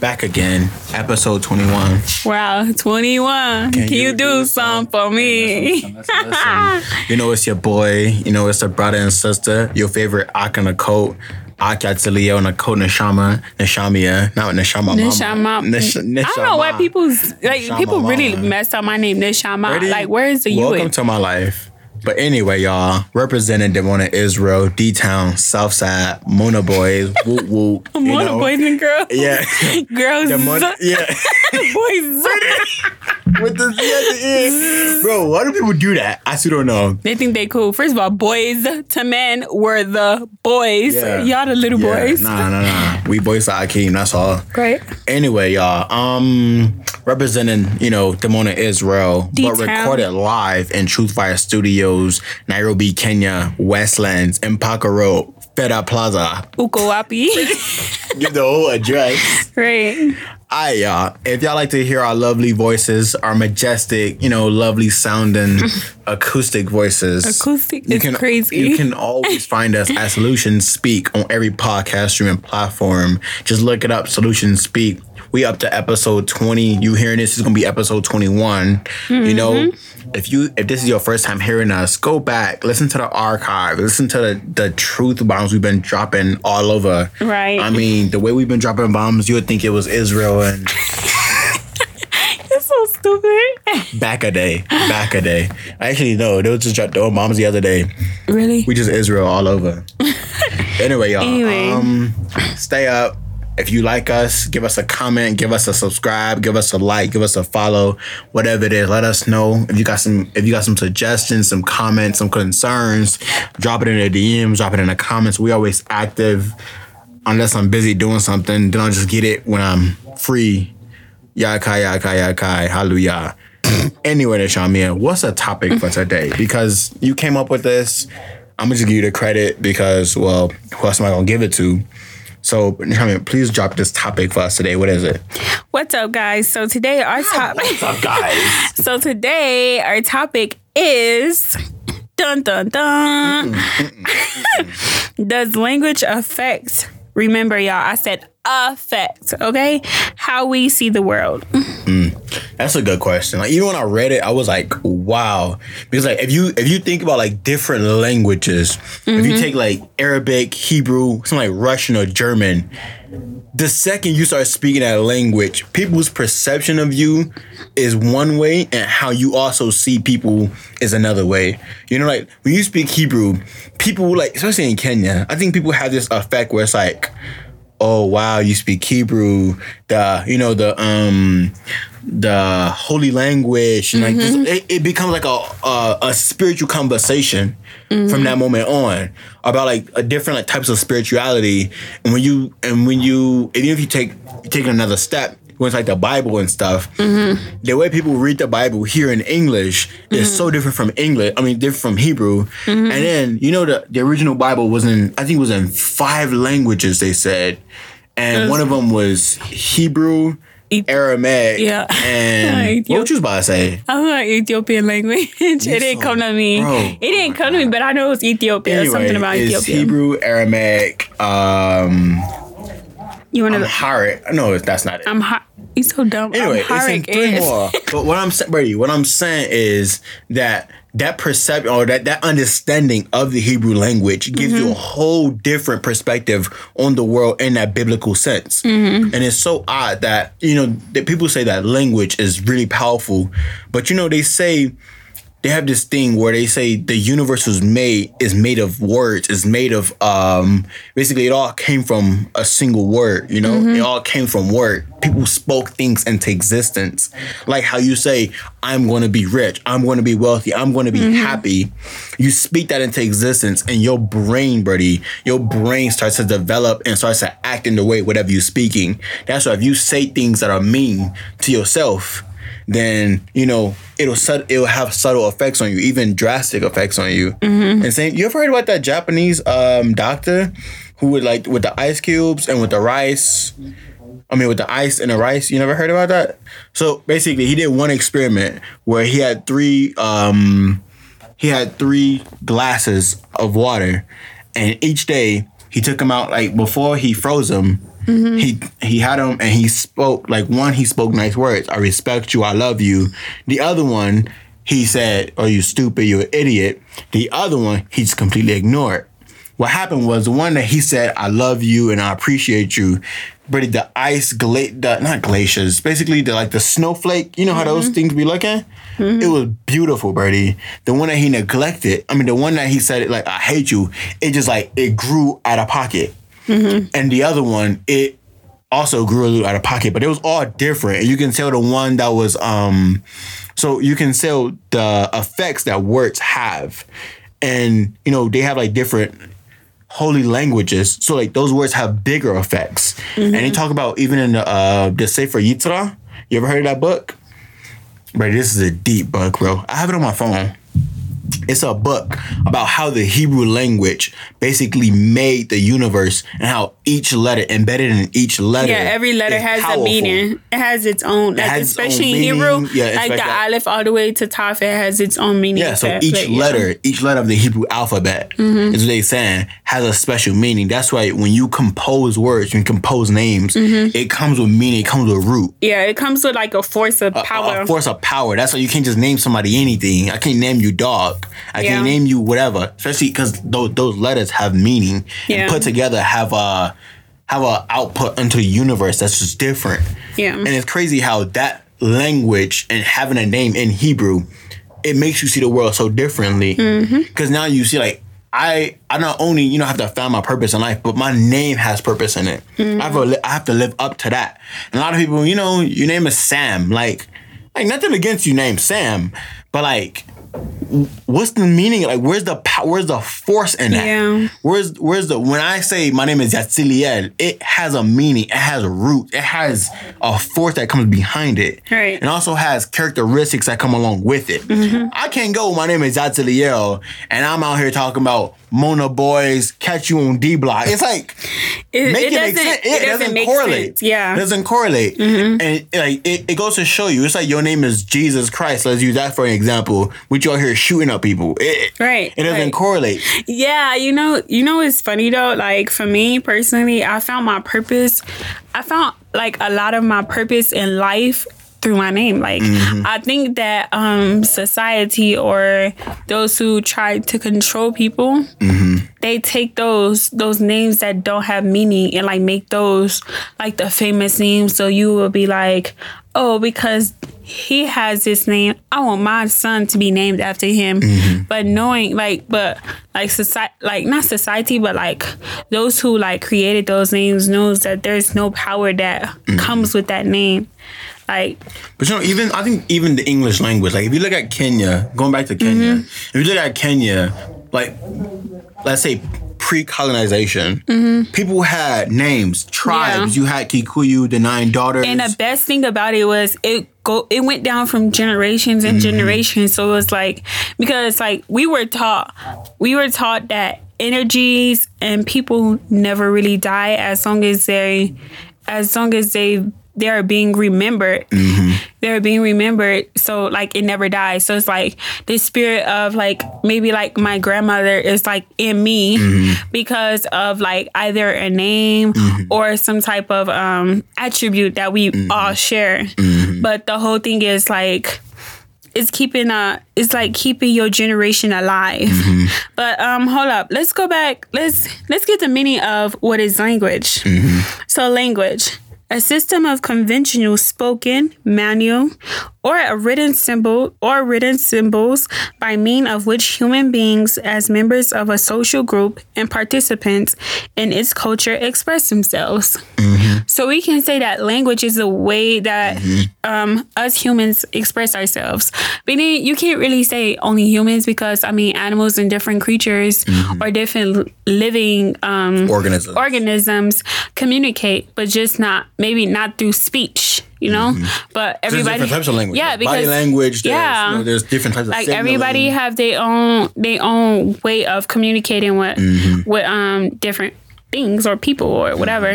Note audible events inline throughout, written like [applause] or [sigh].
back again, episode 21. Wow, 21. Can, you, do something for me? You know, it's your boy, you know, it's the brother and sister, your favorite Ak and a coat. Ak Yatsiliel and a coat Neshama, Neshamia, not Neshama. Nishama. Nish- I don't know why people's like Nishama people really mama. messed up my name Nishama. Ready? Like where is the U? Welcome in? to my life. But anyway, y'all, represented representing Dimona Israel, D Town, Southside, Mona Boys, whoop whoop. More know. boys and girls. Yeah. [laughs] Girls. The Mona, [laughs] yeah. boys. [laughs] With the Z at the end. Bro, why do people do that? I still don't know. They think they cool. First of all, boys to men were the boys. Yeah. Y'all the little Yeah, boys. Nah, nah, nah. We boys are Akeem, that's all. Great. Anyway, y'all, um, representing, you know, Dimona Israel, but D-Town. recorded live in Truth Fire Studios, Nairobi, Kenya, Westlands, Mpaka Road, Feda Plaza. Ukowapi. [laughs] Give the whole address. Alright, y'all. If y'all like to hear our lovely voices, our majestic, you know, lovely sounding [laughs] acoustic voices. Acoustic is crazy. You can always find us at Solutions Speak on every podcast streaming platform. Just look it up, Solutions Speak. We up to episode 20. You hearing this is gonna be episode 21. You know, Mm-hmm. if you if this is your first time hearing us, go back, listen to the archive, listen to the, the truth bombs we've been dropping all over. Right. I mean, the way we've been dropping bombs, you would think it was Israel It's [laughs] so stupid. back a day. Back a day. I actually, no, they was just dropped their bombs the other day. really? We just Israel all over. [laughs] anyway, y'all. Anyway. Um, stay up. If you like us, give us a comment, give us a subscribe, give us a like, give us a follow, whatever it is. Let us know if you got some if you got some suggestions, some comments, some concerns. Drop it in the DMs, drop it in the comments. We always active. Unless I'm busy doing something, then I'll just get it when I'm free. Yakai, yakai, yakai, hallelujah. [clears throat] anyway, Shamia, what's the topic for today? Because you came up with this. I'm gonna just give you the credit because, well, who else am I gonna give it to? So, Shamia, please drop this topic for us today. What is it? What's up, guys? So today our topic. What's up, guys? [laughs] So today our topic is dun dun dun. [laughs] Does language affect? Remember, y'all. I said affect. Okay, how we see the world. Mm, that's a good question. Like even when I read it, I was like, wow. Because like if you if you think about like different languages, if you mm-hmm. take like Arabic, Hebrew, something like Russian or German, the second you start speaking that language, people's perception of you is one way and how you also see people is another way. You know, like when you speak Hebrew, people like, especially in Kenya, I think people have this effect where it's like, oh wow, you speak Hebrew, the you know, the um the holy language and like this, it, it becomes like a, a a spiritual conversation from that moment on about like a different like types of spirituality and when you and when you even if you take take another step when it's like the Bible and stuff, mm-hmm. the way people read the Bible here in English is mm-hmm. so different from English. I mean, different from Hebrew. Mm-hmm. And then you know the the original Bible was in I think it was in five languages. They said, and one of them was Hebrew, Aramaic, Yeah. and [laughs] what was you about to say? I was like Ethiopian language. [laughs] it didn't come to me. Bro. It didn't come to me, but I know it was Ethiopia. Anyway, something about it's Ethiopia. Hebrew, Aramaic, um, You want to? Amharic. No, that's not it. I'm You so dumb. Anyway, it's in three more. But what I'm saying, Brady, what I'm saying is that that perception or that that understanding of the Hebrew language gives you a whole different perspective on the world in that biblical sense. And it's so odd that you know that people say that language is really powerful, but you know they say they have this thing where they say the universe was made is made of words is made of um basically it all came from a single word you know? It all came from word. People spoke things into existence. Like how you say i'm going to be rich i'm going to be wealthy i'm going to be happy. You speak that into existence and your brain buddy your brain starts to develop and starts to act in the way whatever you're speaking. That's why if you say things that are mean to yourself then you know it'll it'll have subtle effects on you, even drastic effects on you. And same, you ever heard about that Japanese um, doctor who would like with the ice cubes and with the rice? I mean, with the ice and the rice. You never heard about that? So basically, he did one experiment where he had three um, he had three glasses of water, and each day he took them out like before he froze them. Mm-hmm. He he had him and he spoke like one. He spoke nice words. I respect you. I love you. The other one, he said, "Oh, you stupid. You're an idiot." The other one, he just completely ignored. What happened was the one that he said, "I love you and I appreciate you." But the ice, gla- the, not glaciers, basically the like the snowflake. You know how those mm-hmm. things be looking. Mm-hmm. It was beautiful, Birdie. The one that he neglected, I mean, the one that he said, like, I hate you, it just like, it grew out of pocket. And the other one, it also grew a little out of pocket, but it was all different. And you can tell the one that was, um, so you can tell the effects that words have. And, you know, they have like different holy languages. So like those words have bigger effects. And they talk about even in the uh the Sefer Yetzirah. You ever heard of that book? Bro, this is a deep book, bro. I have it on my phone. It's a book about how the Hebrew language basically made the universe and how each letter embedded in each letter. Yeah, every letter has powerful. a meaning. It has its own, like, has its own especially in. Hebrew, Yeah, like especially- the Aleph all the way to Taf, it has its own meaning. Yeah, so each but, yeah. letter, each letter of the Hebrew alphabet Mm-hmm. is what they saying has a special meaning. That's why when you compose words, when you compose names, Mm-hmm. it comes with meaning, it comes with root. Yeah, it comes with like a force of power. A force of power. That's why you can't just name somebody anything. I can't name you dog. I Yeah. can't name you whatever. Especially because those those letters have meaning Yeah. and put together have a have a output into the universe that's just different. Yeah. And it's crazy how that language and having a name in Hebrew, it makes you see the world so differently. Mm-hmm. Because now you see like I I not only you know have to find my purpose in life, but my name has purpose in it. Mm-hmm. I have to li- I have to live up to that. And a lot of people, you know, your name is Sam. Like like nothing against you, name Sam, but like. What's the meaning? Like, where's the power? Where's the force in that? Yeah. Where's Where's the when I say my name is Yatsiliel, it has a meaning. It has a root. It has a force that comes behind it. Right. And also has characteristics that come along with it. Mm-hmm. I can't go. My name is Yatsiliel, and I'm out here talking about Mona boys catch you on D block. It's like it, make it it, doesn't, make sense. It, doesn't, make correlate. sense. Yeah. it doesn't correlate. And like it, it goes to show you, it's like your name is Jesus Christ. Let's use that for an example. Which you out here shooting up people. It, Right, It doesn't right. correlate. Yeah, you know, you know it's funny though, like for me personally, I found my purpose. I found like a lot of my purpose in life through my name. Like mm-hmm. I think that um society or those who try to control people, mm-hmm. they take those those names that don't have meaning and like make those like the famous names. So you will be like, oh, because he has this name, I want my son to be named after him. Mm-hmm. But knowing like, but like society, like not society, but like those who like created those names knows that there's no power that comes with that name. Like, But you know, even I think even the English language, like if you look at Kenya, going back to Kenya, Mm-hmm. if you look at Kenya, like let's say pre-colonization, people had names, tribes. You had Kikuyu, the nine daughters. and the best thing about it was it go it went down from generations and generations. So it was like because like we were taught we were taught that energies and people never really die as long as they as long as they they are being remembered. Mm-hmm. They're being remembered. So like it never dies. So it's like the spirit of like maybe like my grandmother is like in me mm-hmm. because of like either a name mm-hmm. or some type of um attribute that we all share. But the whole thing is like it's keeping uh it's like keeping your generation alive. But um hold up. Let's go back. Let's let's get the meaning of what is language. So language. A system of conventional spoken, manual, or a written symbol or written symbols by mean of which human beings as members of a social group and participants in its culture express themselves. So we can say that language is a way that um, us humans express ourselves. But then you can't really say only humans because I mean animals and different creatures or different living um, organisms. organisms communicate, but just not maybe not through speech. You know, but There's everybody different types of language. Yeah, There's because body language. There's, yeah, you know, there's different types of like everybody have their own their own way of communicating with Mm-hmm. with um different things or people or whatever.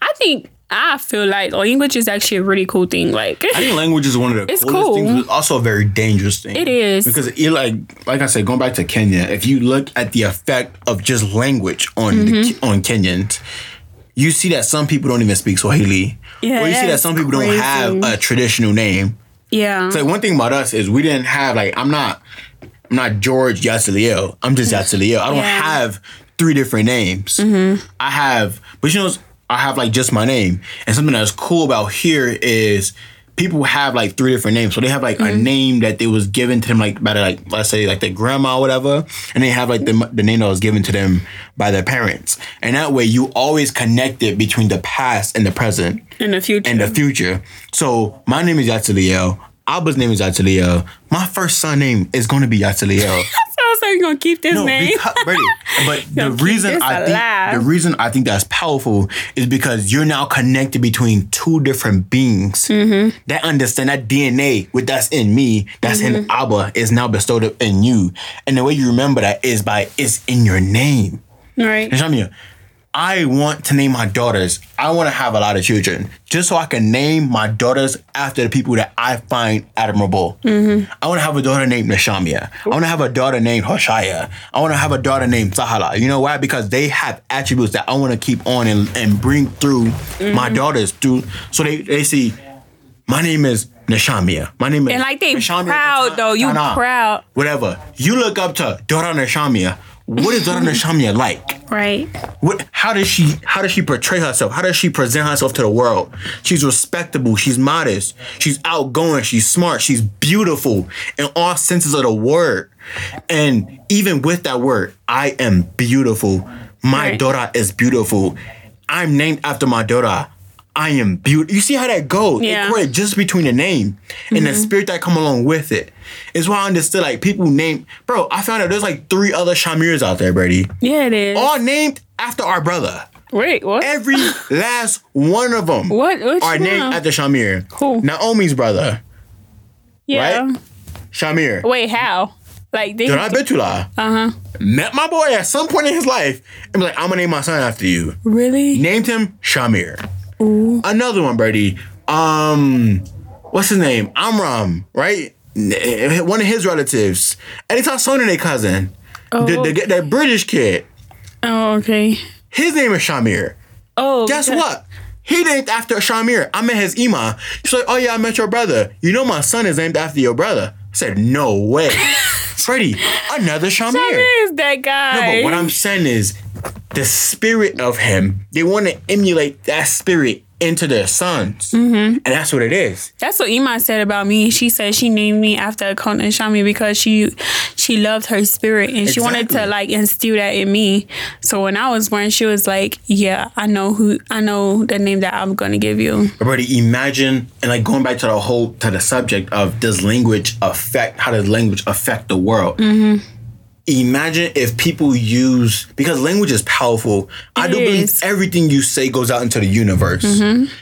I think I feel like language is actually a really cool thing. Like I think language is one of the [laughs] It's coolest cool. things, but also a very dangerous thing. It is. because it, like like I said, going back to Kenya, if you look at the effect of just language on Mm-hmm. on Kenyans, you see that some people don't even speak Swahili. Yeah, or you see that some people don't have a traditional name. Yeah. So one thing about us is we didn't have like I'm not I'm not George Yatsiliel. I'm just Yatsiliel. I don't Yeah. have three different names. I have, but you know, I have like just my name. And something that's cool about here is people have like three different names. So they have like a mm-hmm. name that they was given to them like by the, like let's say like their grandma or whatever, and they have like the the name that was given to them by their parents. And that way you always connect it between the past and the present And the future. in the future. So my name is Yatsiliel. Abba's name is Yatsiliel. My first son name is going to be Yatsiliel. [laughs] was like, you gonna keep this No, name. because, [laughs] Brady, but the reason I think the reason I think that's powerful is because you're now connected between two different beings Mm-hmm. that understand that DNA with that's in me, that's in Mm-hmm. Abba, is now bestowed in you, and the way you remember that is by it's in your name. right. And Shamia, I want to name my daughters. I want to have a lot of children, just so I can name my daughters after the people that I find admirable. Mm-hmm. I want to have a daughter named Nashamyah. I want to have a daughter named Hoshaya. I want to have a daughter named Sahala. You know why? Because they have attributes that I want to keep on and, and bring through mm-hmm. my daughters through, so they they see. My name is Nashamyah. My name is And like they Nashamyah proud though. You Tana. proud. Whatever. You look up to daughter Nashamyah. What is daughter Nashamyah like? Right. What? How does she? How does she portray herself? How does she present herself to the world? She's respectable. She's modest. She's outgoing. She's smart. She's beautiful in all senses of the word. And even with that word, I am beautiful. My Right. daughter is beautiful. I'm named after my daughter. I am beautiful. You see how that goes? Yeah. It just between the name and the spirit that come along with it. It's why I understood like people name bro. I found out there's like three other Shamirs out there, Brady Yeah, it is. all named after our brother. Wait, what? Every [laughs] last one of them What- what are you named know? after Shamir. Who? Naomi's brother, yeah. right? Shamir. Wait, how? Like they. Donai Betula Uh huh. met my boy at some point in his life and be like, I'm gonna name my son after you. Really? Named him Shamir. Another one, Brady. Um, what's his name? Amram, right? One of his relatives. Anytime son and their cousin. Oh. The, the, that British kid. Oh, okay. His name is Shamir. Oh, Guess because- what? He named after Shamir. I met his Ima. She's like, oh yeah, I met your brother. You know my son is named after your brother. I said, no way. [laughs] Freddie, another Shamir. Shamir is that guy. No, but what I'm saying is the spirit of him, they want to emulate that spirit into their sons. Mm-hmm. And that's what it is. That's what Iman said about me. She said she named me after Kona Shami because she she loved her spirit and she wanted to like instill that in me. So when I was born, she was like, "Yeah, I know who I know the name that I'm gonna give you." Brady, imagine and like going back to the whole to the subject of does language affect how does language affect the world? Mm-hmm. Imagine if people use because language is powerful. I do believe is. Mm-hmm. everything you say goes out into the universe.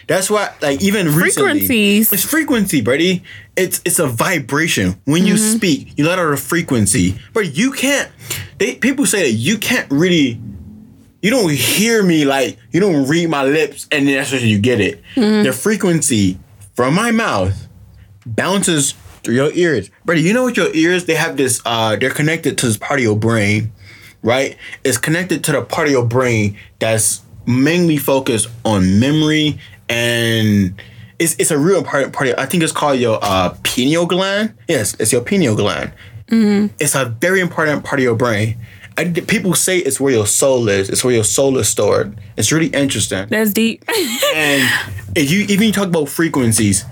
That's why, like even recently, Frequencies. it's frequency, Brady. It's it's a vibration. When you Mm-hmm. speak, you let out a frequency. But you can't. They people say that you can't really you don't hear me like you don't read my lips and then that's what you get it. The frequency from my mouth bounces through your ears. Brady, you know what your ears they have this uh they're connected to this part of your brain, right? It's connected to the part of your brain that's mainly focused on memory and it's, it's a real important part of I think it's called your uh pineal gland. Yes, it's your pineal gland. It's a very important part of your brain. I, people say it's where your soul is. It's where your soul is stored. It's really interesting. That's deep. [laughs] And if you even you talk about frequencies,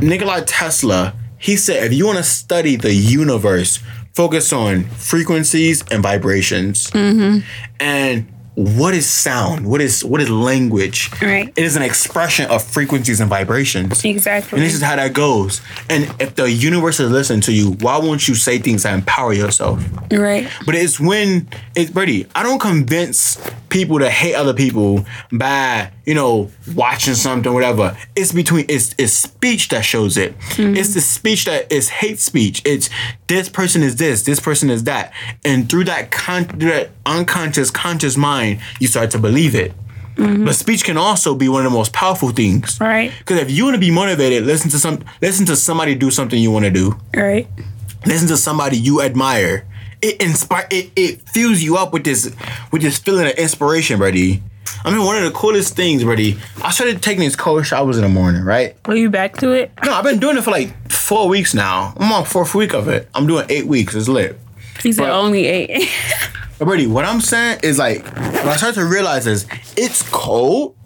Nikola Tesla, he said if you want to study the universe, focus on frequencies and vibrations. Mm-hmm. And what is sound? What is what is language? Right. It is an expression of frequencies and vibrations. exactly. And this is how that goes. And if the universe is listening to you, why won't you say things that empower yourself? right. But it's when it's Brady. I don't convince people to hate other people by you know watching something, whatever. It's between it's it's speech that shows it. Mm-hmm. It's the speech that is hate speech. It's this person is this, this person is that, and through that con through that unconscious conscious mind, you start to believe it. Mm-hmm. But speech can also be one of the most powerful things. Right. Because if you want to be motivated, listen to some listen to somebody do something you want to do Right. listen to somebody you admire. It inspire it, it fills you up with this with this feeling of inspiration, buddy. I mean, one of the coolest things, buddy. I started taking these cold showers in the morning, right? Are you back to it? No, I've been doing it for like four weeks now. I'm on fourth week of it. I'm doing eight weeks. It's lit. He said But- only eight. But Brady, what I'm saying is like, what I start to realize is it's cold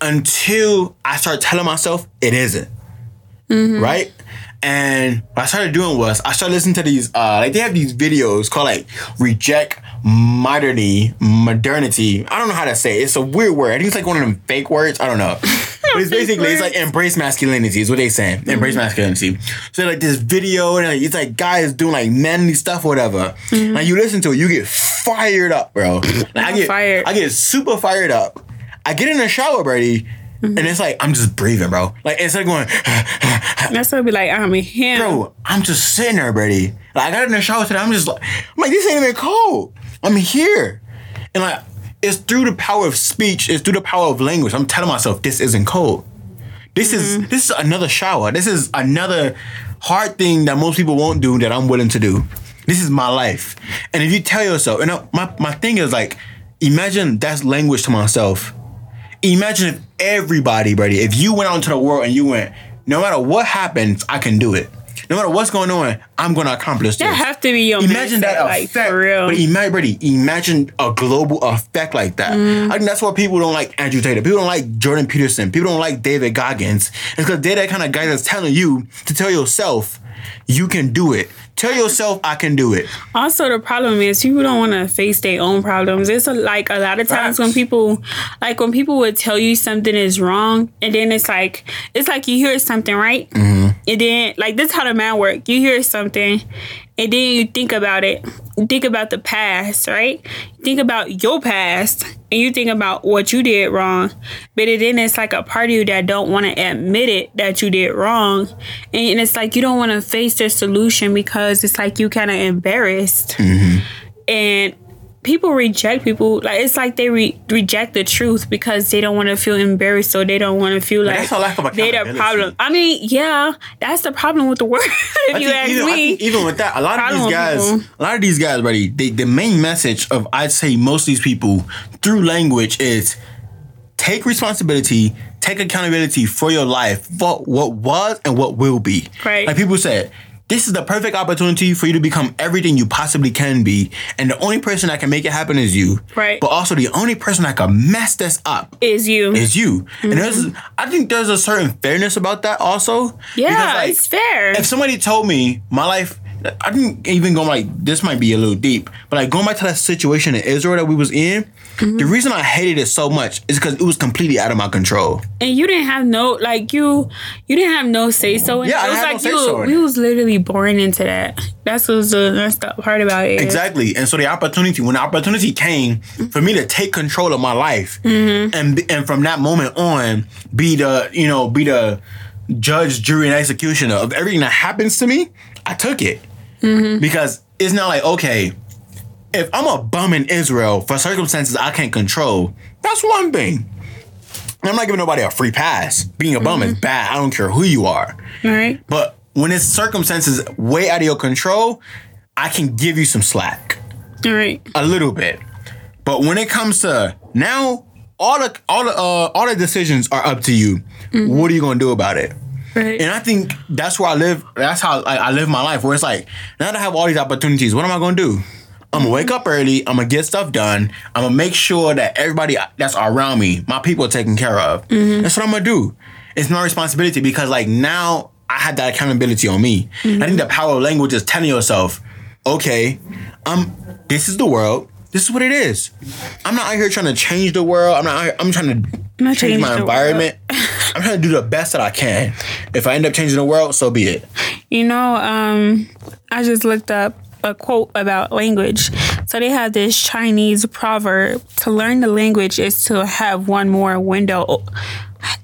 until I start telling myself it isn't. Right? And what I started doing was I started listening to these uh like they have these videos called like reject modernity modernity. I don't know how to say it. It's a weird word. I think it's like one of them fake words. I don't know. But it's basically it's like embrace masculinity is what they saying. Mm-hmm. Embrace masculinity. So like this video and like, it's like guys doing like manly stuff or whatever. Mm-hmm. Like you listen to it, you get fired up, bro. Like, I get fired. I get super fired up. I get in the shower, Brady, mm-hmm. and it's like I'm just breathing, bro. Like instead of going, [laughs] That's what be like. I'm him. bro, I'm just sitting there, Brady. Like I got in the shower today. I'm just like, I'm like, this ain't even cold. I'm here, and like it's through the power of speech. It's through the power of language. I'm telling myself this isn't cold. This is this is another shower. This is another hard thing that most people won't do that I'm willing to do. This is my life. And if you tell yourself, and uh, my my thing is like, imagine that's language to myself. Imagine if everybody, buddy, if you went out into the world and you went, no matter what happens, I can do it. No matter what's going on, I'm gonna accomplish That this. have to be your Imagine that mindset, like, effect. for real. But imagine, buddy, imagine a global effect like that. Mm. I think that's why people don't like Andrew Tate. People don't like Jordan Peterson. People don't like David Goggins. It's because they're that kind of guy that's telling you to tell yourself, you can do it. Tell yourself, I can do it. Also, the problem is people don't want to face their own problems. It's a, like a lot of times when people, like when people would tell you something is wrong, and then it's like it's like you hear something right, Mm-hmm. And then like this how the mind work. You hear something, and then you think about it. You think about the past, right? You think about your past, and you think about what you did wrong. But then it's like a part of you that don't want to admit it that you did wrong, and it's like you don't want to face the solution because it's like you kind of embarrassed, mm-hmm. and people reject people like it's like they re- reject the truth because they don't want to feel embarrassed so they don't want to feel like that's a lack of they the problem. I mean, yeah, that's the problem with the world. [laughs] if you ask even, me, even with that, a lot of these guys, people. a lot of these guys, buddy, they, the main message of I'd say most of these people through language is take responsibility, take accountability for your life, for what was and what will be. Right. Like people said, this is the perfect opportunity for you to become everything you possibly can be, and the only person that can make it happen is you. Right. But also the only person that can mess this up is you. is you. Mm-hmm. And there's, I think there's a certain fairness about that also. yeah, like, it's fair. if somebody told me my life I didn't even go like this might be a little deep, but like going back to that situation in Israel that we was in, Mm-hmm. the reason I hated it so much is because it was completely out of my control. and you didn't have no like you you didn't have no say so in Yeah, it. I was had no like say-so you we was literally born into that. That's what's the that's the part about it. Exactly. And so the opportunity, when the opportunity came for me to take control of my life Mm-hmm. and and from that moment on be the, you know, be the judge, jury, and executioner of everything that happens to me, I took it. Mm-hmm. Because it's not like, okay, if I'm a bum in Israel for circumstances I can't control, that's one thing. I'm not giving nobody a free pass. Being a bum is Mm-hmm. bad. I don't care who you are. All right. But when it's circumstances way out of your control, I can give you some slack All right. a little bit. But when it comes to now, all the all the uh, all the decisions are up to you. What are you gonna do about it? Right. And I think that's where I live. That's how I, I live my life. Where it's like now that I have all these opportunities, what am I gonna do? I'm gonna wake up early. I'm gonna get stuff done. I'm gonna make sure that everybody that's around me, my people, are taken care of. That's what I'm gonna do. It's my responsibility because like now I had that accountability on me. I think the power of language is telling yourself, okay, um, this is the world. This is what it is. I'm not out here trying to change the world. I'm not. Here, I'm trying to change change my environment. I'm trying to do the best that I can. If I end up changing the world, so be it. You know, um, I just looked up a quote about language. So they have this Chinese proverb: "To learn the language is to have one more window."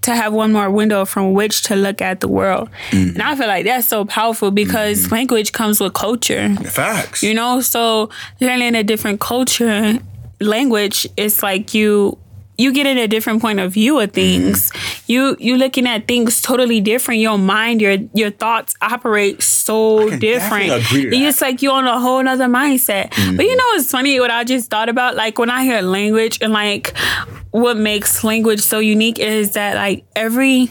To have one more window from which to look at the world. And I feel like that's so powerful because language comes with culture. Facts. You know, so learning a different culture, language, it's like you you get in a different point of view of mm-hmm. things. You you looking at things totally different. Your mind, your your thoughts operate so different. definitely agree to It's like you're on a whole nother mindset. But you mm-hmm. know what's funny? What I just thought about, like when I hear language and like what makes language so unique is that like every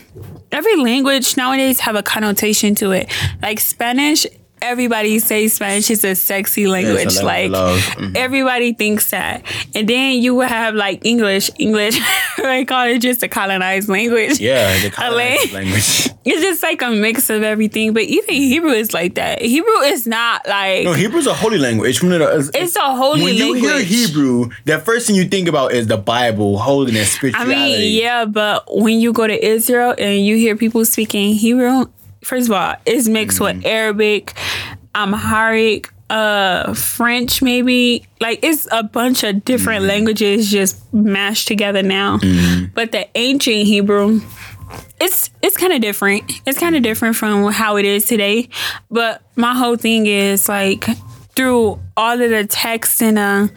every language nowadays have a connotation to it. Like Spanish everybody says Spanish is a sexy language. Yeah, like mm-hmm. everybody thinks that. And then you would have like English. English, [laughs] I call it just a colonized language. Yeah, the [laughs] colonized language. [laughs] It's just like a mix of everything. But even Hebrew is like that. Hebrew is not like no. Hebrew's a holy language. It's, it's a holy when language. When you hear Hebrew, the first thing you think about is the Bible, holiness, spirituality. I mean, yeah, but when you go to Israel and you hear people speaking Hebrew, first of all, it's mixed mm. with Arabic, Amharic, uh, French, maybe. Like it's a bunch of different mm. languages just mashed together now. Mm. But the ancient Hebrew, it's it's kind of different. It's kind of different from how it is today. But my whole thing is like through all of the text and uh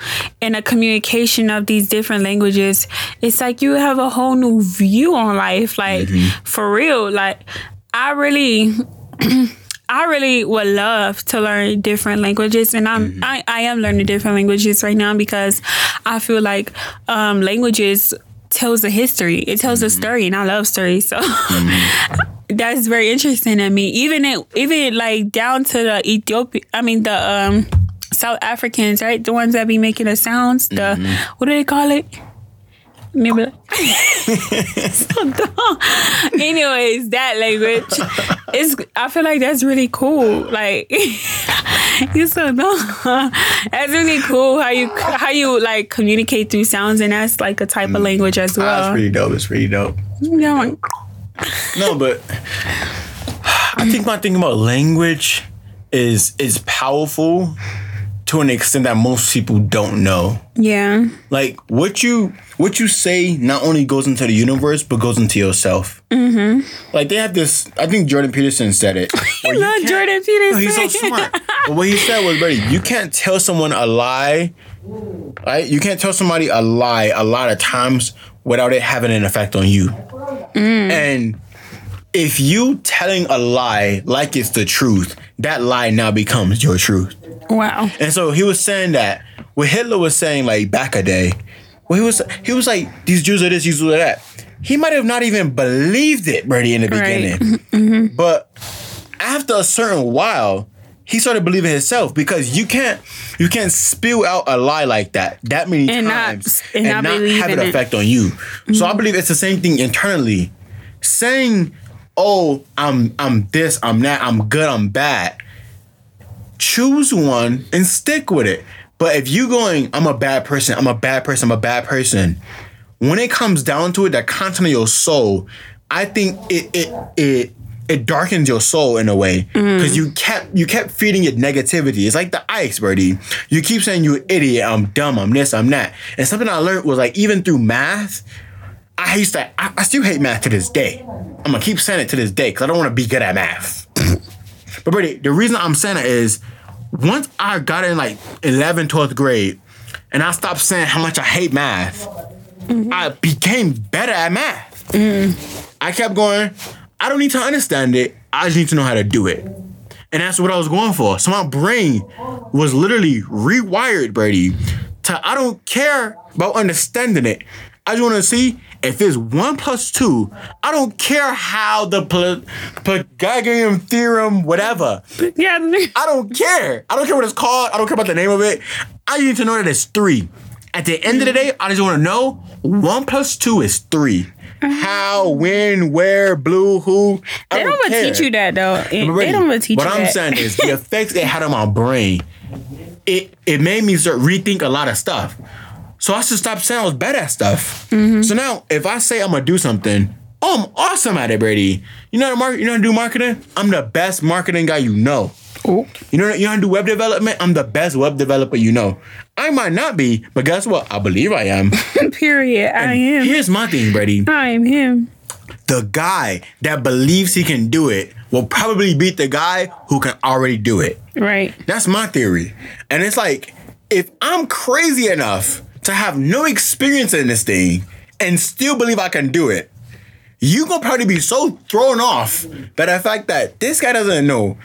and a communication of these different languages, it's like you have a whole new view on life. Like mm-hmm. for real. Like I really [clears throat] I really would love to learn different languages, and I'm mm-hmm. I, I am learning different languages right now because I feel like um, languages tells a history. It tells mm-hmm. a story, and I love stories. So mm-hmm. [laughs] that's very interesting to me. Even it, even like down to the Ethiopia. I mean the um, South Africans, right? The ones that be making the sounds. The mm-hmm. what do they call it? Maybe. so [laughs] dumb. [laughs] Anyways, that language is. I feel like that's really cool. Like [laughs] you're so dumb. That's really cool how you how you like communicate through sounds, and that's like a type of mm. language as well. That's pretty dope. It's pretty dope. Yeah. no, but I think my thing about language is is powerful to an extent that most people don't know. Yeah. Like what you what you say not only goes into the universe but goes into yourself. Mm-hmm. Like they have this. I think Jordan Peterson said it. [laughs] I love Jordan Peterson. He's so smart. but what he said was, "Ready? You can't tell someone a lie. Right? You can't tell somebody a lie a lot of times without it having an effect on you. Mm. And if you telling a lie like it's the truth, that lie now becomes your truth. Wow. And so he was saying that what Hitler was saying like back a day, well, he was he was like these Jews are this, these Jews are that. He might have not even believed it, Brady, in the beginning. Right. Mm-hmm. But after a certain while, he started believing himself because you can't you can't spill out a lie like that that many and times not, and, and, not, not have an effect on you. Mm-hmm. So I believe it's the same thing internally. Saying, "Oh, I'm I'm this, I'm that, I'm good, I'm bad." Choose one and stick with it. But if you going, I'm a bad person, I'm a bad person, I'm a bad person. When it comes down to it, that content of your soul, I think it it it it darkens your soul in a way because mm. you kept you kept feeding it negativity. It's like the ice, birdie. You keep saying you an idiot, I'm dumb, I'm this, I'm that. And something I learned was like even through math, I used to I, I still hate math to this day. I'm gonna keep saying it to this day because I don't want to be good at math. But Brady, the reason I'm saying it is once I got in like 11th, 12th grade, and I stopped saying how much I hate math, mm-hmm. I became better at math. Mm-hmm. I kept going, I don't need to understand it, I just need to know how to do it. And that's what I was going for. So my brain was literally rewired, Brady, to I don't care about understanding it. I just want to see if it's one plus two, I don't care how the Pythagorean theorem, whatever. Yeah. [laughs] I don't care. I don't care what it's called. I don't care about the name of it. I need to know that it's three. At the end of the day, I just want to know one plus two is 3 How, when, where, blue, who. I they don't, don't teach you that though. It, they don't teach you that. What I'm saying is the [laughs] effects it had on my brain. It it made me start rethink a lot of stuff. So I should stop saying I was bad at stuff. Mm-hmm. So now, if I say I'm gonna do something, oh, I'm awesome at it, Brady. You know how to market? You know how to do marketing? I'm the best marketing guy you know. Ooh. You know, you know how to do web development? I'm the best web developer you know. I might not be, but guess what? I believe I am. [laughs] Period. And I am. Here's my thing, Brady. I am him. The guy that believes he can do it will probably beat the guy who can already do it. Right. That's my theory. And it's like, if I'm crazy enough to have no experience in this thing and still believe I can do it, you gonna probably be so thrown off by the fact that this guy doesn't know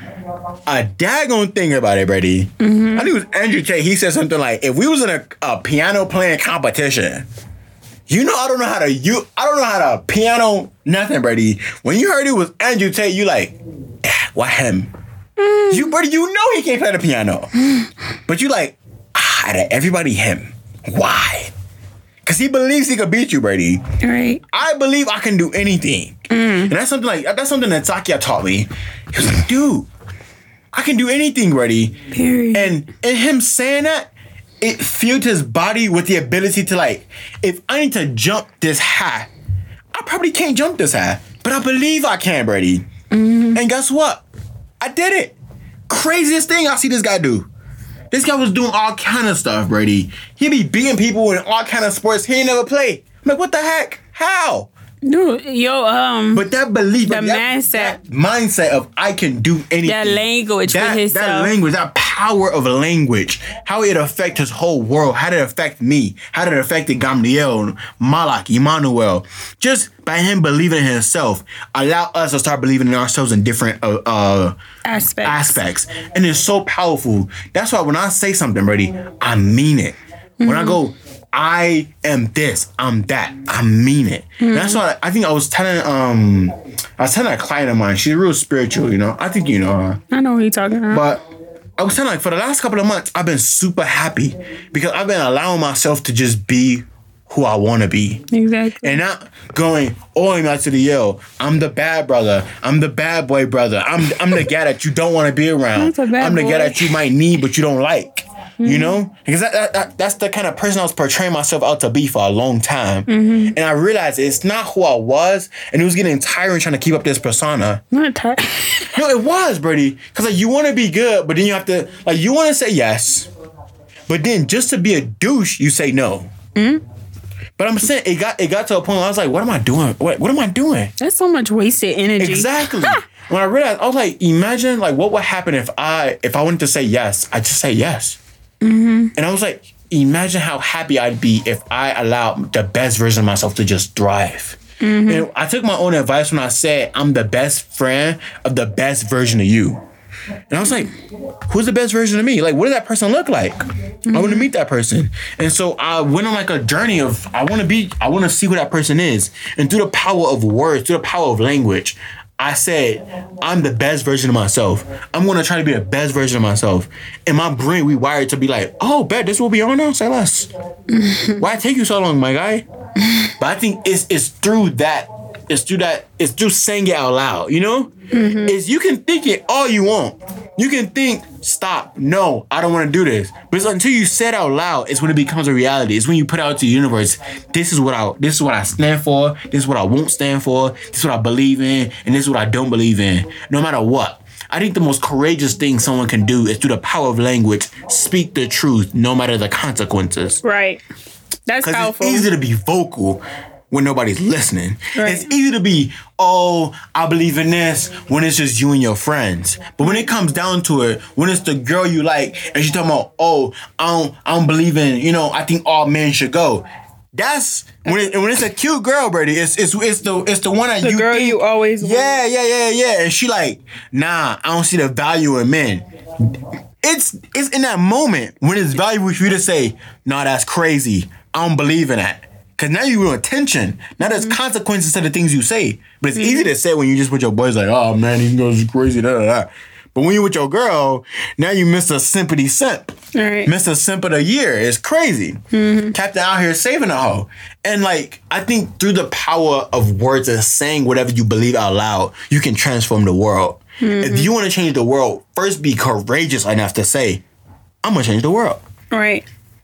a daggone thing about it, Brady. Mm-hmm. I think it was Andrew Tate. He said something like, "If we was in a, a piano playing competition, You know I don't know how to you I don't know how to piano nothing, Brady. When you heard it was Andrew Tate, you like, "Ah, why him? You Brady, you know he can't play the piano. [sighs] But you like, ah, out of everybody him. Why? Cause he believes he could beat you, Brady. Right. I believe I can do anything. Mm. And that's something like that's something that Sakia taught me. He was like, dude, I can do anything, Brady. Period. And in him saying that, it fueled his body with the ability to like, if I need to jump this high, I probably can't jump this high. But I believe I can, Brady. Mm-hmm. And guess what? I did it. Craziest thing I see this guy do. This guy was doing all kind of stuff, Brady. He be beating people in all kind of sports he ain't never played. I'm like, what the heck? How? Dude, yo, um, But that belief, The that, mindset. that mindset of I can do anything. that language that, for that himself. language, that power of language, how it affect his whole world, how did it affect me, how did it affect Gamliel, Malak, Emmanuel, just by him believing in himself, allow us to start believing in ourselves in different uh, uh, aspects. aspects, and it's so powerful. That's why when I say something, Brady, I mean it. When I go, I am this, I'm that, I mean it. And that's why I think I was telling um I was telling a client of mine, she's real spiritual, you know. I think you know her. I know what you're talking about. But I was telling like for the last couple of months, I've been super happy because I've been allowing myself to just be who I want to be. exactly. And not going, oh, I'm out to the yo. I'm the bad brother. I'm the bad boy brother. I'm I'm the guy that you don't want to be around. That's a bad I'm the boy. guy that you might need but you don't like. You mm-hmm. know, because that, that, that that's the kind of person I was portraying myself out to be for a long time, mm-hmm. and I realized it's not who I was, and it was getting tiring trying to keep up this persona. [laughs] Not tired. No, it was, Brady. Because like you want to be good, but then you have to like you want to say yes, but then just to be a douche, you say no. Mm-hmm. But I'm saying it got it got to a point where I was like, what am I doing? What what am I doing? That's so much wasted energy. Exactly. [laughs] when I realized, I was like, imagine like what would happen if I if I wanted to say yes, I just say yes. Mm-hmm. And I was like, imagine how happy I'd be if I allowed the best version of myself to just thrive. Mm-hmm. And I took my own advice when I said I'm the best friend of the best version of you. And I was like, who's the best version of me? Like, what does that person look like? I want to mm-hmm. meet that person. And so I went on like a journey of I want to be, I want to see who that person is. And through the power of words, through the power of language, I said, I'm the best version of myself. I'm gonna try to be the best version of myself. And my brain rewired to be like, oh, bet this will be on now. Say less. [laughs] Why take you so long, my guy? But I think it's it's through that, it's through that, it's through saying it out loud, you know? Mm-hmm. Is you can think it all you want. You can think, stop, no, I don't want to do this. But until you say it out loud, it's when it becomes a reality. It's when you put out to the universe. This is what I this is what I stand for, this is what I won't stand for, this is what I believe in, and this is what I don't believe in. No matter what. I think the most courageous thing someone can do is through the power of language, speak the truth, no matter the consequences. Right. That's powerful. it's easy to be vocal when nobody's listening. Right. It's easy to be, oh, I believe in this when it's just you and your friends. But when it comes down to it, when it's the girl you like and she's talking about, oh, I don't, I don't believe in, you know, I think all men should go. That's when it, when it's a cute girl, Brady. It's it's it's the it's the one that the you girl think- you always want. yeah, yeah, yeah, yeah. And she like, nah, I don't see the value in men. It's it's in that moment when it's valuable for you to say, nah, that's crazy. I don't believe in that. Cause now you want attention. Now there's mm-hmm. consequences to the things you say. But it's easy mm-hmm. to say when you just with your boys like, oh man, he goes crazy, da da da. But when you with your girl, now you miss a sympathy simp. Right. Mr. Simp of the Year. It's crazy. Mm-hmm. Captain out here saving a hoe. And like, I think through the power of words and saying whatever you believe out loud, you can transform the world. If you want to change the world, first be courageous enough to say, I'm gonna change the world. Right.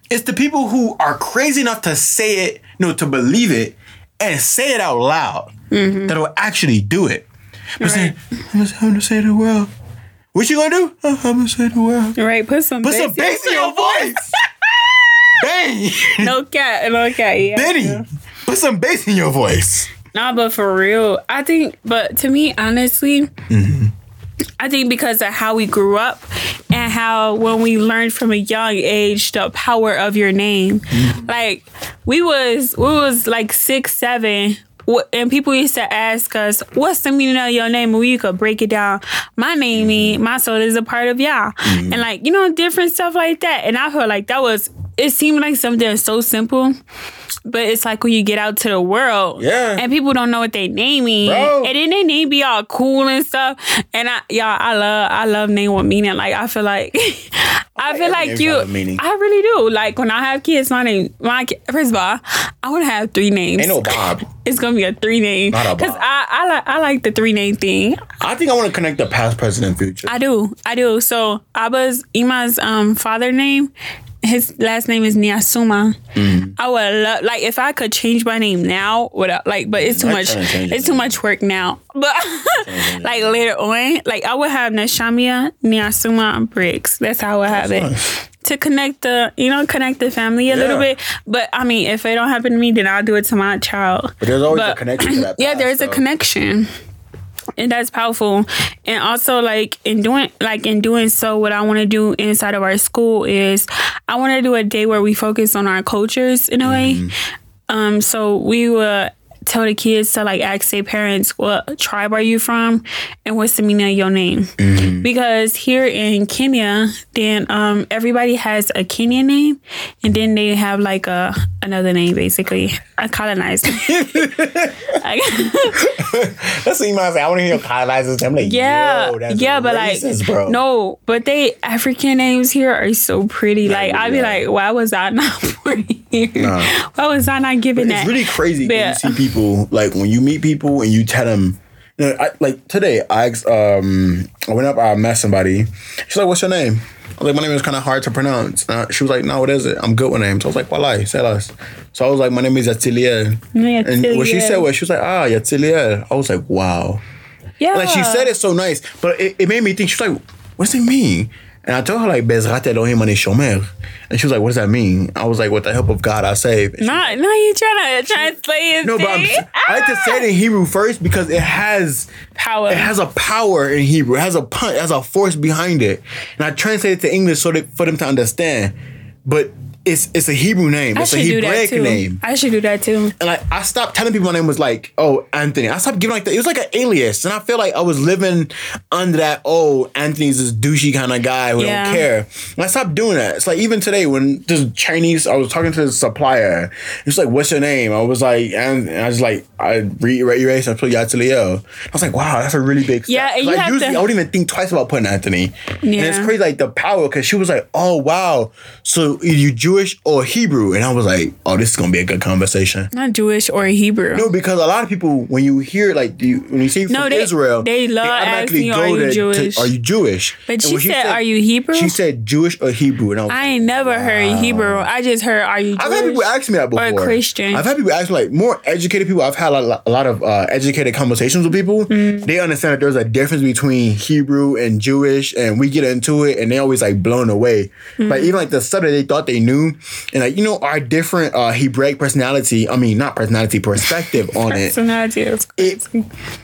It's the people who are crazy enough to say it, no, to believe it, and say it out loud mm-hmm. that will actually do it. But saying, I'm gonna, say the world. What you gonna do? "Oh, I'm gonna say the world. Right. Put some Put some bass bass in your voice. Bang. [laughs] No cat. No cat. Yeah. Benny, put some bass in your voice. Nah, but for real, I think. But to me, honestly, mm-hmm. I think because of how we grew up how when we learned from a young age the power of your name, mm-hmm. like we was we was like six seven. And people used to ask us, "What's the meaning of your name?" And we could break it down. My name mm-hmm. mean my soul is a part of y'all, mm-hmm. and like you know different stuff like that. And I felt like that was. It seemed like something so simple, But it's like when you get out to the world, Yeah. and people don't know what they name me, Bro. and then they name be all cool and stuff. And I, y'all, I love, I love name with meaning. Like I feel like, [laughs] I feel like you, got a meaning. I really do. Like when I have kids, my name, my first of all, I want to have three names. Ain't no Bob. [laughs] It's gonna be a three name Not a because Bob. I, I like, I like the three name thing. I think I want to connect the past, present, and future. I do. I do. So Abba's Ima's um father name, his last name is Niasuma. Mm. I would love like if I could change my name now without like but it's too I much it's it. too much work now. But [laughs] like later on, like I would have Nashamyah Niasuma Briggs. That's how I would have it. nice. To connect the, you know, connect the family a little bit. But I mean, if it don't happen to me, then I'll do it to my child. But there's always a connection to that. [clears throat] Yeah, past, there is a connection. And that's powerful. And also like in doing like in doing so what I want to do inside of our school is I want to do a day where we focus on our cultures in a way. Um so we will tell the kids to like ask their parents what tribe are you from and what's the meaning of your name. Because here in Kenya, then um everybody has a Kenyan name and then they have like a another name basically. A. [laughs] [laughs] [laughs] I- That's what you might say. I want to hear your colonizers. I'm like, Yeah, yo, that's yeah, but racist, like, bro. no, but they African names here are so pretty. Like, I'd be yeah. like, why was I not born [laughs] Nah. Why was I not given that? It's really crazy when Yeah. you see people like when you meet people and you tell them. You know, I, like today, I asked, um, I went up, I met somebody. She's like, "What's your name?" I was like, "My name is kind of hard to pronounce." Uh, she was like, "No, what is it? I'm good with names." So I was like, "Walai, say us." So I was like, "My name is Yatsiliel." And what she said was, she was like, "Ah, Yatsiliel." I was like, "Wow." yeah, Like she said it so nice, but it, it made me think. She's like, "What does it mean?" And I told her like, "Bezrat Elohim ani shomer," and she was like, "What does that mean?" I was like, "With the help of God, I save." And Not, no, you trying to translate his no, but I'm, thing? I like to ah! say it in Hebrew first because it has Power. it has a power in Hebrew. It has a punch, it has a force behind it. And I translate it to English so that for them to understand. But it's it's a Hebrew name. I It's a should do that Hebraic name. I should do that too. And like I stopped telling people my name was like, oh, Anthony. I stopped giving like that. It was like an alias. And I feel like I was living under that, oh, Anthony's this douchey kind of guy who Yeah. don't care. And I stopped doing that. It's like even today when this Chinese, I was talking to the supplier. It's like, what's your name? I was like, and I was like, I re erased and I put Yatsiliel. I was like, wow, that's a really big step. Yeah, and you like, usually to- I wouldn't even think twice about putting Anthony. And it's crazy like the power because she was like, oh wow. So you Jewish or Hebrew? And I was like, oh, this is gonna be a good conversation. Not Jewish or Hebrew. No, because a lot of people, when you hear like you, when you say from No, they- Israel, they love asking you, "Are you Jewish?" "Are you Jewish?" But And she when said, "Are you Hebrew?" She said Jewish or Hebrew, and I was I ain't never heard Hebrew. I just heard, are you Jewish? I've had people ask me that before. Or Christian. I've had people ask me like more educated people. I've had a lot, a lot of uh, educated conversations with people. Mm. They understand that there's a difference between Hebrew and Jewish, and we get into it, and they always like blown away. Mm. Like even like the stuff that they thought they knew, and like you know our different uh, Hebraic personality. I mean, not personality, perspective on it. Personality It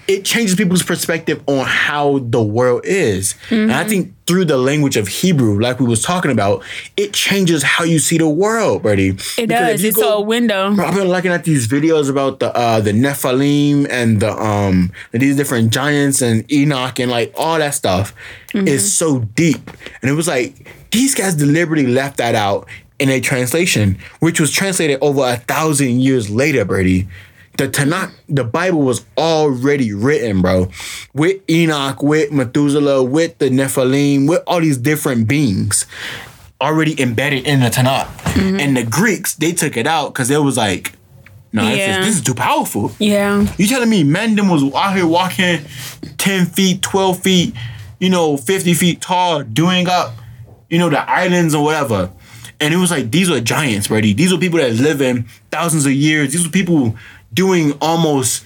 it changes people's perspective on how the world is. And Mm-hmm. I think through the language of Hebrew, like we was talking about, it changes how you see the world, buddy. It Because does. It's go- a window. Bro, I've been looking at these videos about the uh, the Nephilim and the um these different giants and Enoch and like all that stuff Mm-hmm. is so deep. And it was like these guys deliberately left that out in a translation, which was translated over a thousand years later, Brady. The Tanakh, the Bible was already written, bro, with Enoch, with Methuselah, with the Nephilim, with all these different beings already embedded in the Tanakh. Mm-hmm. And the Greeks, they took it out because it was like, no, this, Yeah. is, this is too powerful. Yeah. You telling me Mandem was out here walking 10 feet, 12 feet, you know, 50 feet tall, doing up, you know, the islands or whatever. And it was like, these are giants, buddy. These are people that live in thousands of years. These are people doing almost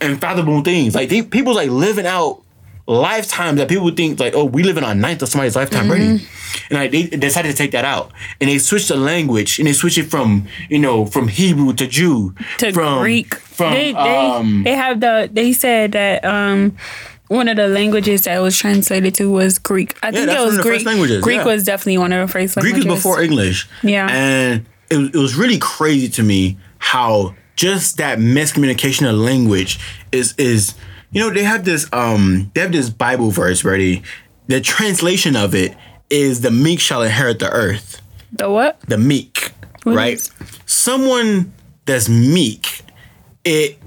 unfathomable things. Like, they, people's like living out lifetimes that people think like, oh, we live in our ninth of somebody's lifetime already. Mm-hmm. And like they decided to take that out. And they switched the language and they switched it from, you know, from Hebrew to Jew. To from, Greek. From they, they, um they have the, they said that um, one of the languages that was translated to was Greek. I think that's it was the Greek. first languages, Greek yeah. was definitely one of the first languages. Greek is before English. Yeah. And it was, it was really crazy to me how just that miscommunication of language is is you know they have this um they have this Bible verse ready. The translation of it is the meek shall inherit the earth. The what? The meek, What right? is- Someone that's meek, it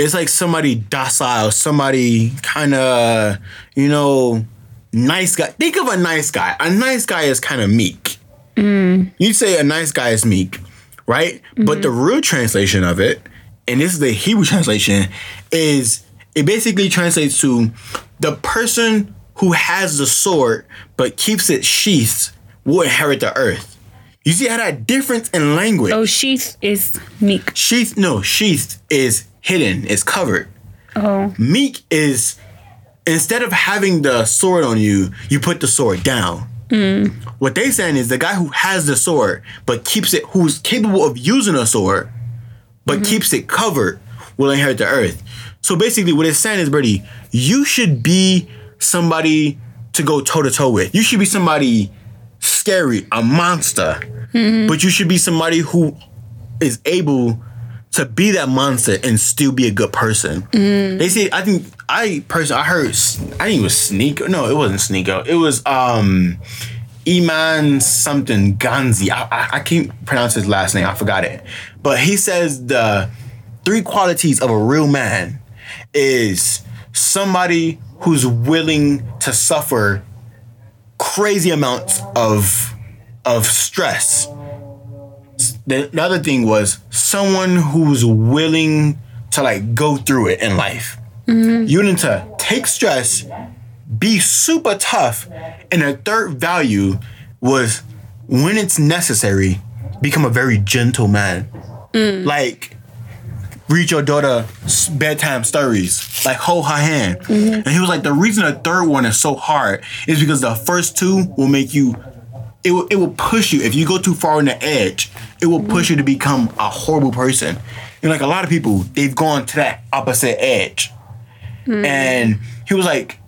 it's like somebody docile, somebody kind of you know nice guy. Think of a nice guy. A nice guy is kind of meek. Mm. You say a nice guy is meek, right? But mm-hmm. the real translation of it, and this is the Hebrew translation, is it basically translates to the person who has the sword but keeps it sheathed will inherit the earth. You see how that difference in language? Oh, sheath is meek. Sheath, no, sheath is hidden, is covered. Oh, Meek is instead of having the sword on you, you put the sword down. Mm. What they saying is the guy who has the sword but keeps it, who's capable of using a sword, but mm-hmm. keeps it covered, will inherit the earth. So basically, what it's saying is, Birdie, you should be somebody to go toe to toe with. You should be somebody scary, a monster, mm-hmm. but you should be somebody who is able to be that monster and still be a good person. They say I think I personally I heard I think it was Sneako. No, it wasn't Sneako. It was um Iman something Ganzi. I, I I can't pronounce his last name. I forgot it. But he says the three qualities of a real man is somebody who's willing to suffer crazy amounts of of stress the, the other thing was someone who's willing to like go through it in life. Mm-hmm. You need to take stress, be super tough, and the third value was when it's necessary, become a very gentle man. Mm. Like read your daughter bedtime stories, like hold her hand. Mm-hmm. And he was like, the reason the third one is so hard is because the first two will make you it will, it will push you. If you go too far on the edge it will push you to become a horrible person. And like a lot of people they've gone to that opposite edge. Hmm. And he was like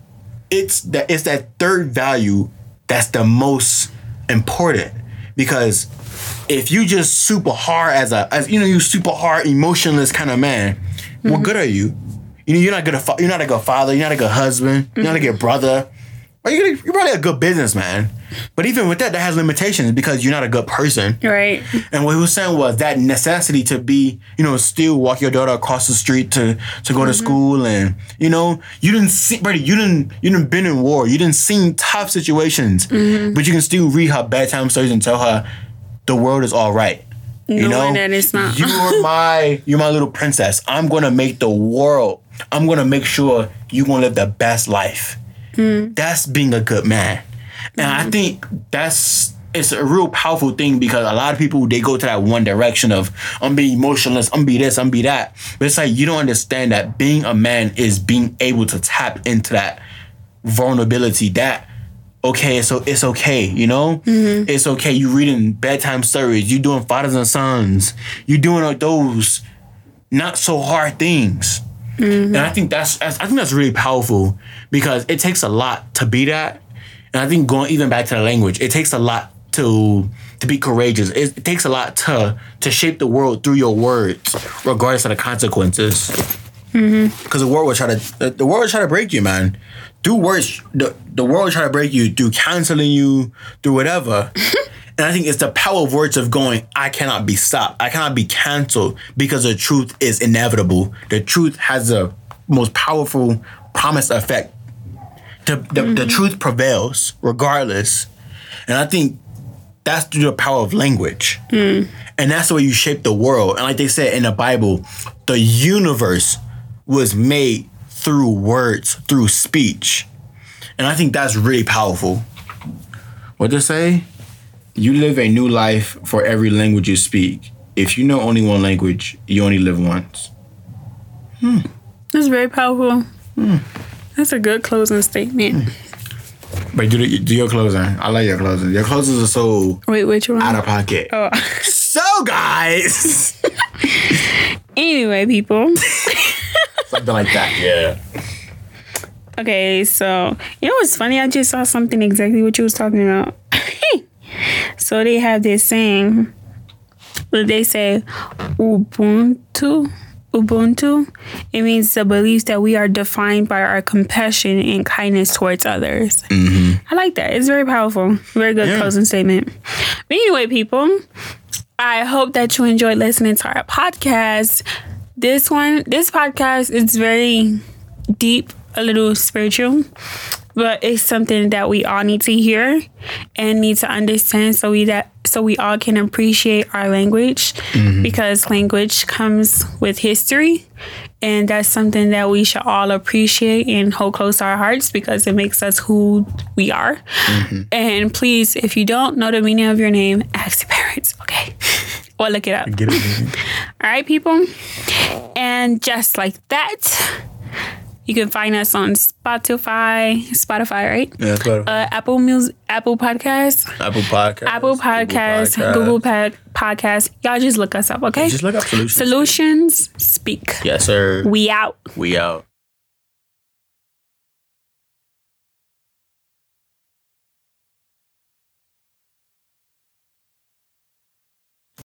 it's that it's that third value that's the most important. Because if you just super hard as a as you know you super hard emotionless kind of man what hmm. good are you? You know you're not good a fa- you're not a good father you're not a good husband you're not a hmm. good brother. You're, you're probably a good businessman but even with that that has limitations because you're not a good person right. and what he was saying was that necessity to be, you know, still walk your daughter across the street to to go to mm-hmm. school, and you know, you didn't see, Brady, you didn't you didn't been in war, you didn't seen tough situations, mm-hmm. but you can still read her bedtime stories and tell her the world is all right. You know, that it's not. you're [laughs] my you're my little princess. I'm gonna make the world. I'm gonna make sure you gonna live the best life. Mm. That's being a good man. And I think that's it's a real powerful thing because a lot of people they go to that one direction of I'm being emotionless, I'm be this, I'm be that. But it's like you don't understand that being a man is being able to tap into that vulnerability that okay so it's okay you know? Mm-hmm. It's okay you reading bedtime stories you doing fathers and sons you doing those not so hard things. Mm-hmm. And i think that's- i think that's really powerful because it takes a lot to be that and i think going even back to the language it takes a lot to to be courageous it, it takes a lot to to shape the world through your words regardless of the consequences mm-hmm. because the world will try to the, the world will try to break you, man. Through words, the, the world will try to break you through canceling you, through whatever. [laughs] and I think it's the power of words of going, I cannot be stopped. I cannot be canceled because the truth is inevitable. The truth has the most powerful promise effect. The, the, the truth prevails regardless. And I think that's through the power of language. And that's the way you shape the world. And like they said in the Bible, the universe was made through words, through speech. And I think that's really powerful. What they say? You live a new life for every language you speak. If you know only one language, you only live once. Hmm. That's very powerful. That's a good closing statement. But do, the, do your closing. I like your closing. Your closings are so Wait, which one? out of pocket. Oh. [laughs] So, guys, [laughs] anyway, people. [laughs] something like that. Yeah. Okay, so you know what's funny? I just saw something exactly what you was talking about. so they have this saying, they say Ubuntu. Ubuntu. It means the belief that we are defined by our compassion and kindness towards others. Mm-hmm. I like that. It's very powerful. Very good Yeah. closing statement. But anyway, people, I hope that you enjoyed listening to our podcast. This one, this podcast is very deep, a little spiritual, but it's something that we all need to hear and need to understand so we that so we all can appreciate our language mm-hmm. because language comes with history and that's something that we should all appreciate and hold close to our hearts because it makes us who we are. Mm-hmm. And please, if you don't know the meaning of your name, ask your parents, okay? [laughs] Or look it up. It? [laughs] All right, people. And just like that, you can find us on Spotify, Spotify, right? Yeah, better. Uh, Apple Music, Apple Podcasts, Apple Podcast. Apple Podcasts, Google Pod- Podcasts. Y'all just look us up, okay? Just look up solutions. Solutions speak. Yes, sir. We out. we out.